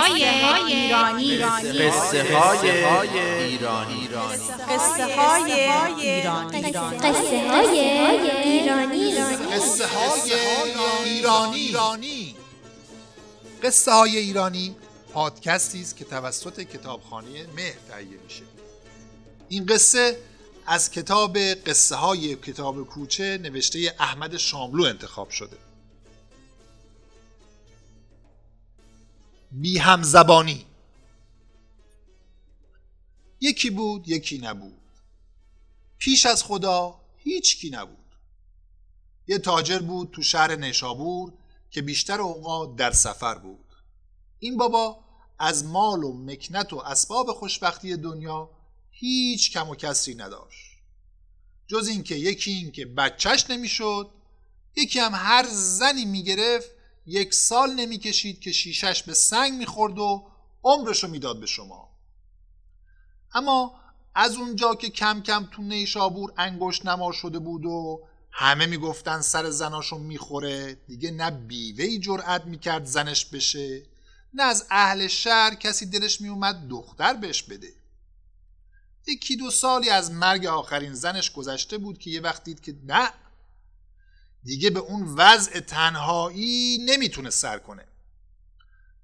های ایرانی. قصه های ایرانی. قصه های ایرانی قصه های ایرانی. قصه های ایرانی. قصه های ایرانی پادکستی است که توسط کتابخانه مهر تهیه میشه. این قصه از کتاب قصه های کتاب کوچه نوشته احمد شاملو انتخاب شده. بی همزبانی. یکی بود یکی نبود. پیش از خدا هیچ کی نبود. یه تاجر بود تو شهر نیشابور که بیشتر اوقات در سفر بود. این بابا از مال و مکنت و اسباب خوشبختی دنیا هیچ کم و کسری نداشت. جز اینکه یکی اینکه بچهش نمی‌شد یکی هم هر زنی می‌گرفت یک سال نمی‌کشید که شیشش به سنگ می‌خورد و عمرشو می‌داد به شما. اما از اونجا که کم کم تو نیشابور انگشت نما شده بود و همه می‌گفتن سر زناشو می‌خوره دیگه نه بیوهی جرأت می‌کرد زنش بشه نه از اهل شهر کسی دلش میومد دختر بهش بده. یکی دو سالی از مرگ آخرین زنش گذشته بود که یه وقت دید که نه دیگه به اون وضع تنهایی نمی‌تونه سر کنه.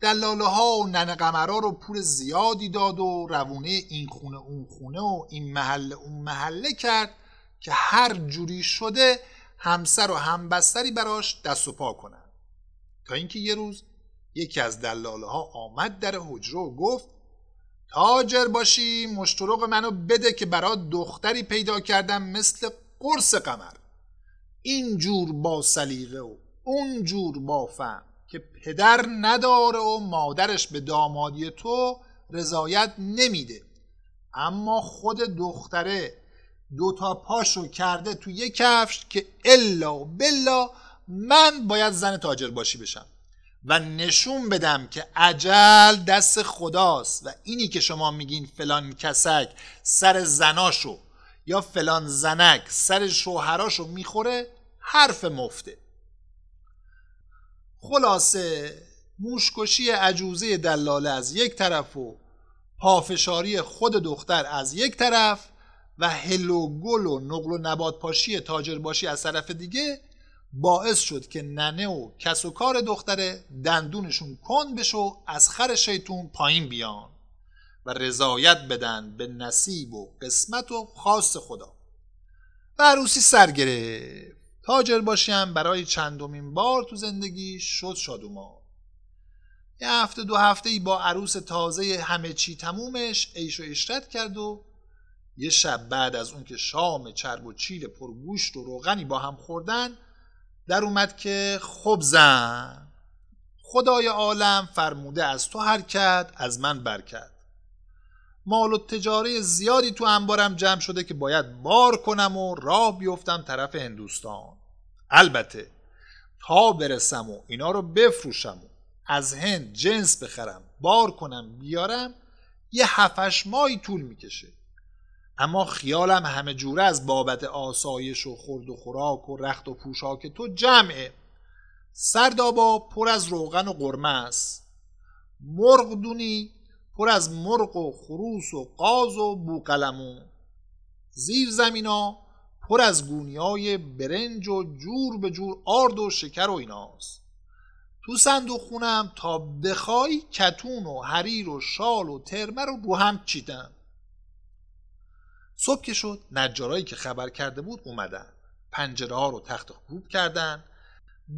دلاله ها و ننه قمرا رو پول زیادی داد و روونه این خونه اون خونه و این محله اون محله کرد که هر جوری شده همسر و همبستری براش دست و پا کنن. تا اینکه یه روز یکی از دلاله ها آمد در حجره و گفت تاجر باشی مشترق منو بده که برات دختری پیدا کردم مثل قرص قمر. این جور با سلیقه و اون جور با فهم که پدر نداره و مادرش به دامادی تو رضایت نمیده. اما خود دختره دوتا پاشو کرده تو یک کفش که الا و بلا من باید زن تاجر باشی بشم. و نشون بدم که عجل دست خداست و اینی که شما میگین فلان کسک سر زناشو یا فلان زنک سر شوهراشو می‌خوره حرف مفته. خلاصه موشکشی عجوزه دلاله از یک طرف و پافشاری خود دختر از یک طرف و هل و گل و نقل و نبات پاشی تاجر باشی از طرف دیگه باعث شد که ننه و کس و کار دختره دندونشون کن بشه از خر شیطون پایین بیان و رضایت بدن به نصیب و قسمت و خاص خدا. و عروسی سر گرفت. تاجر باشیم برای چندمین بار تو زندگی شد شادوما یه هفته دو هفته ای با عروس تازه همه چی تمومش عیش و اشرت کرد و یه شب بعد از اون که شام چرب و چیل پرگوشت و روغنی با هم خوردن در اومد که خب زن خدای عالم فرموده از تو حرکت از من برکت. مال و تجاره زیادی تو انبارم جمع شده که باید بار کنم و راه بیفتم طرف هندوستان. البته تا برسم و اینا رو بفروشم و از هند جنس بخرم بار کنم بیارم یه هفش ماهی طول می‌کشه. اما خیالم همه جوره از بابت آسایش و خورد و خوراک و رخت و پوشاک تو جمعه. سردابا پر از روغن و قرمه است. مرغ دونی پر از مرغ و خروس و قاز و بوقلمون زیر زمینا پر از گونیای برنج و جور به جور آرد و شکر و ایناست. تو صندوق خونم تا بخوای کتون و حریر و شال و ترمه رو رو هم چیدم. صبح که شد نجارایی که خبر کرده بود اومدن. پنجره ها رو تخت خوب کردن.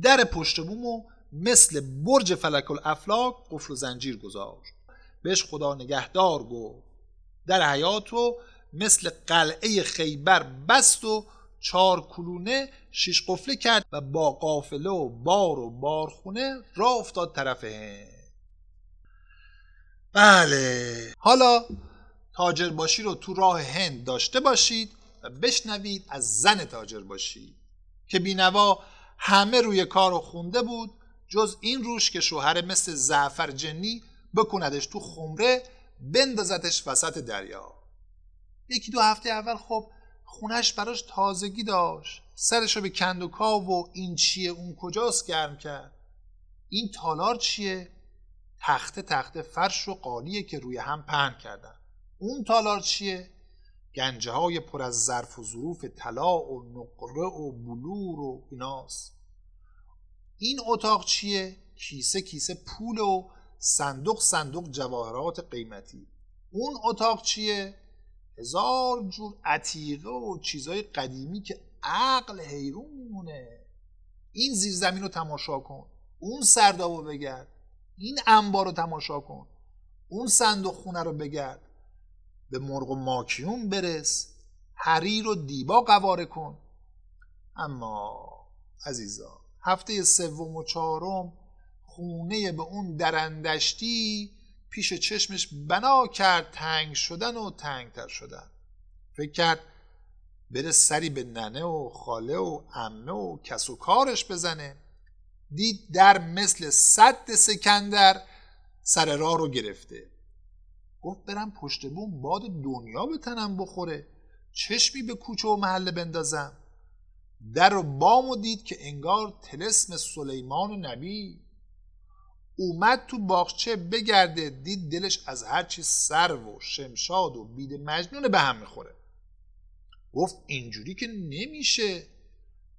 در پشت بومو مثل برج فلک الافلاک قفل و زنجیر گذاشت. بهش خدا نگهدار گفت در حیات رو مثل قلعه خیبر بست و چار کلونه شیش قفله کرد و با قافله و بار و بارخونه راه افتاد طرف هند. بله. حالا تاجر باشی رو تو راه هند داشته باشید و بشنوید از زن تاجر باشی که بینوا همه روی کار و خونده بود جز این روش که شوهر مثل زعفر جنی بکندش تو خمره بندازتش وسط دریا. یکی دو هفته اول خب خونش براش تازگی داشت. سرشو به کندوکا و این چیه اون کجاست گرم کرد. این تالار چیه؟ تخته تخته فرش و قالیه که روی هم پهن کردن. اون تالار چیه؟ گنجه های پر از ظرف و ظروف طلا و نقره و بلور و ایناست. این اتاق چیه؟ کیسه کیسه پول و صندوق صندوق جواهرات قیمتی. اون اتاق چیه؟ هزار جور عتیقه و چیزای قدیمی که عقل حیرون میمونه. این زیرزمین رو تماشا کن. اون سرداب رو بگرد. این انبار رو تماشا کن. اون صندوق خونه رو بگرد. به مرغ و ماکیون برس. حریر و دیبا قواره کن. اما عزیزا هفته سوم و چهارم خونه به اون درندشتی پیش چشمش بنا کرد تنگ شدن و تنگتر شدن. فکر کرد بره سری به ننه و خاله و امه و کس و کارش بزنه. دید در مثل صد سکندر سر راه رو گرفته. گفت برم پشت بوم باد دنیا به تنم بخوره. چشمی به کوچه و محله بندازم. در و بامو دید که انگار تلسم سلیمان نبی اومد تو باغچه بگرده دید دلش از هرچی سر و شمشاد و بید مجنون به هم می‌خوره. گفت اینجوری که نمیشه.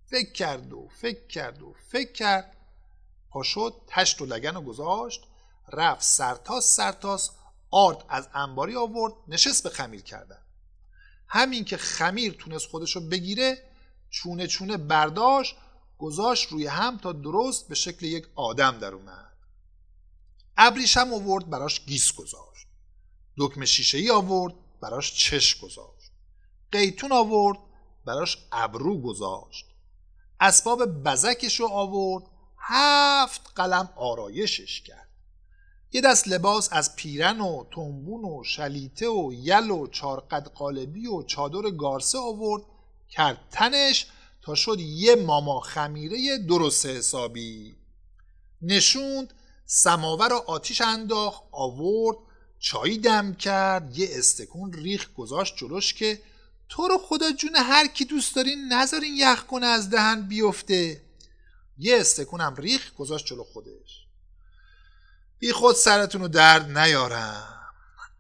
فکر کرد و فکر کرد و فکر کرد. پا شد تشت و لگن و گذاشت رفت سرتاس سرتاس آرد از انباری آورد نشست به خمیر کردن. همین که خمیر تونست خودشو بگیره چونه چونه برداشت گذاشت روی هم تا درست به شکل یک آدم در اومد. ابریشم آورد براش گیس گذاشت. دکمه شیشه ای آورد براش چش گذاشت. قیتون آورد براش ابرو گذاشت. اسباب بزکش رو آورد هفت قلم آرایشش کرد. یه دست لباس از پیرن و تنبون و شلیته و یل و چارقد قالبی و چادر گارسه آورد کرد تنش تا شد یه ماما خمیره درست حسابی. نشوند سماور و آتیش انداخت آورد چایی دم کرد یه استکون ریخ گذاشت جلوش که تو رو خدا جون هر کی دوست دارین نذارین یخ کنه از دهن بیفته. یه استکونم ریخ گذاشت جلو خودش. بی خود سرتون رو درد نیارم.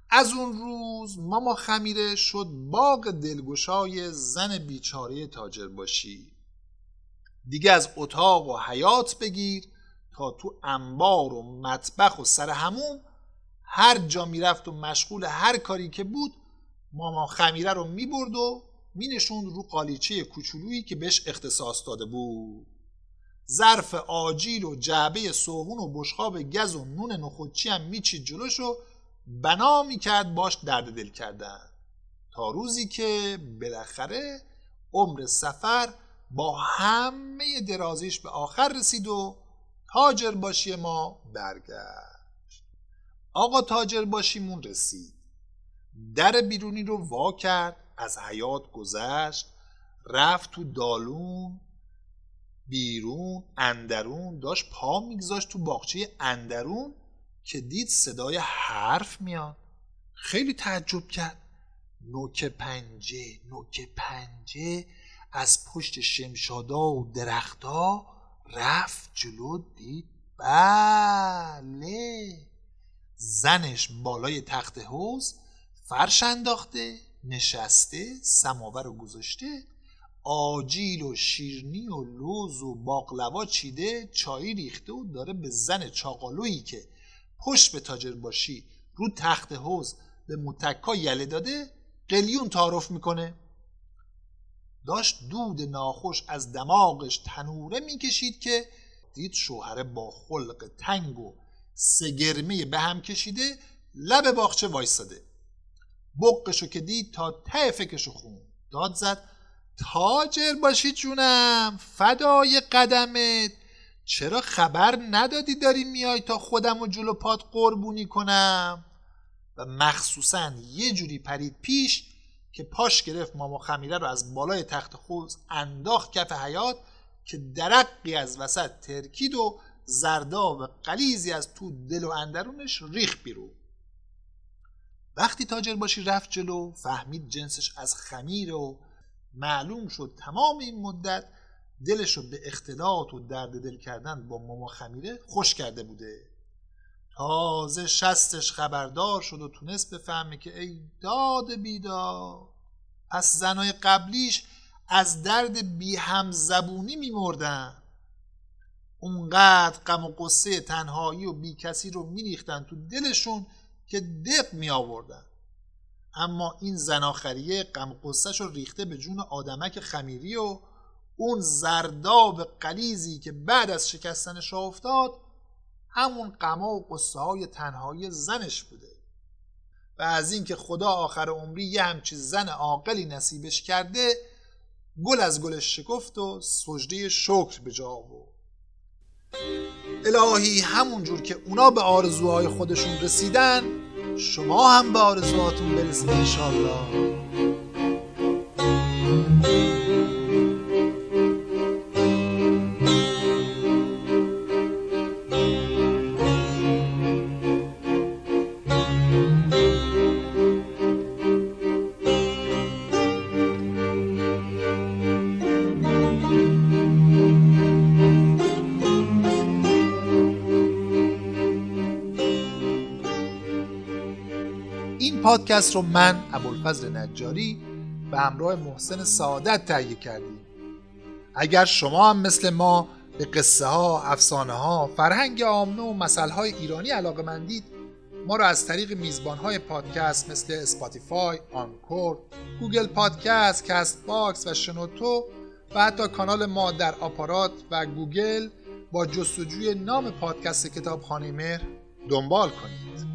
از اون روز ماما خمیره شد باغ دلگشای زن بیچاره تاجر باشی. دیگه از اتاق و حیات بگیر. تو انبار و مطبخ و سر هموم هر جا می‌رفت و مشغول هر کاری که بود ماما خمیره رو می‌برد و مینشوند رو قالیچه کوچولویی که بهش اختصاص داده بود. ظرف آجیل و جعبه صابون و بشقاب گز و نون نخودچی هم میچید جلوش و بنا می‌کرد باش درد دل کردن. تا روزی که بالاخره عمر سفر با همه درازیش به آخر رسید و تاجر باشی ما برگشت. آقا تاجر باشیمون رسید. در بیرونی رو وا کرد از حیات گذشت رفت تو دالون بیرون اندرون داشت پا میگذاشت تو باغچه اندرون که دید صدای حرف میاد. خیلی تعجب کرد. نوک پنجه نوک پنجه از پشت شمشادا و درختا رفت جلو دید بله. زنش بالای تخت حوز فرش انداخته نشسته سماور رو گذاشته آجیل و شیرنی و لوز و باقلوا چیده چایی ریخته و داره به زن چاقالویی که پشت به تاجر باشی رو تخت حوز به متکا یله داده قلیون تعارف می‌کنه. داشت دود ناخوش از دماغش تنوره می‌کشید که دید شوهره با خلق تنگ و سگرمه به هم کشیده لب باغچه وایستاده. بقشو که دید تا ته فکرشو خون داد زد تاجر باشی جونم فدای قدمت. چرا خبر ندادی داری میای تا خودم و جلو پات قربونی کنم؟ و مخصوصا یه جوری پرید پیش که پاش گرفت ماما خمیره رو از بالای تخت خوز انداخت کف حیات که درقی از وسط ترکید و زردا و قلیزی از تو دل و اندرونش ریخ بیرون. وقتی تاجر باشی رفت جلو فهمید جنسش از خمیر و معلوم شد تمام این مدت دلش رو به اختلاط و درد دل کردن با ماما خمیره خوش کرده بوده. تازه شستش خبردار شد و تونست بفهمه که ای داد بیدار پس زنای قبلیش از درد بی هم زبونی میمردن اونقدر غم و قصه تنهایی و بی کسی رو میریختن تو دلشون که دق می آوردن. اما این زناخریه غم قصهش رو ریخته به جون آدمک خمیری و اون زرداب قلیزی که بعد از شکستنش افتاد همون غما و قصه های تنهایی زنش بوده. و از اینکه خدا آخر عمری یه همچی زن عاقلی نصیبش کرده گل از گلش شکفت و سجده شکر به جا آورد. الهی همون جور که اونا به آرزوهای خودشون رسیدن شما هم به آرزوهاتون برسید انشالله پادکست رو من ابوالفضل نجاری به همراه محسن سعادت تهیه کردیم. اگر شما هم مثل ما به قصه ها، افسانه ها، فرهنگ عامه و مثل های ایرانی علاقه مندید ما را از طریق میزبان های پادکست مثل Spotify، Anchor، Google Podcast، Castbox و شنوتو و حتی کانال ما در آپارات و گوگل با جستجوی نام پادکست کتابخانه مهر دنبال کنید.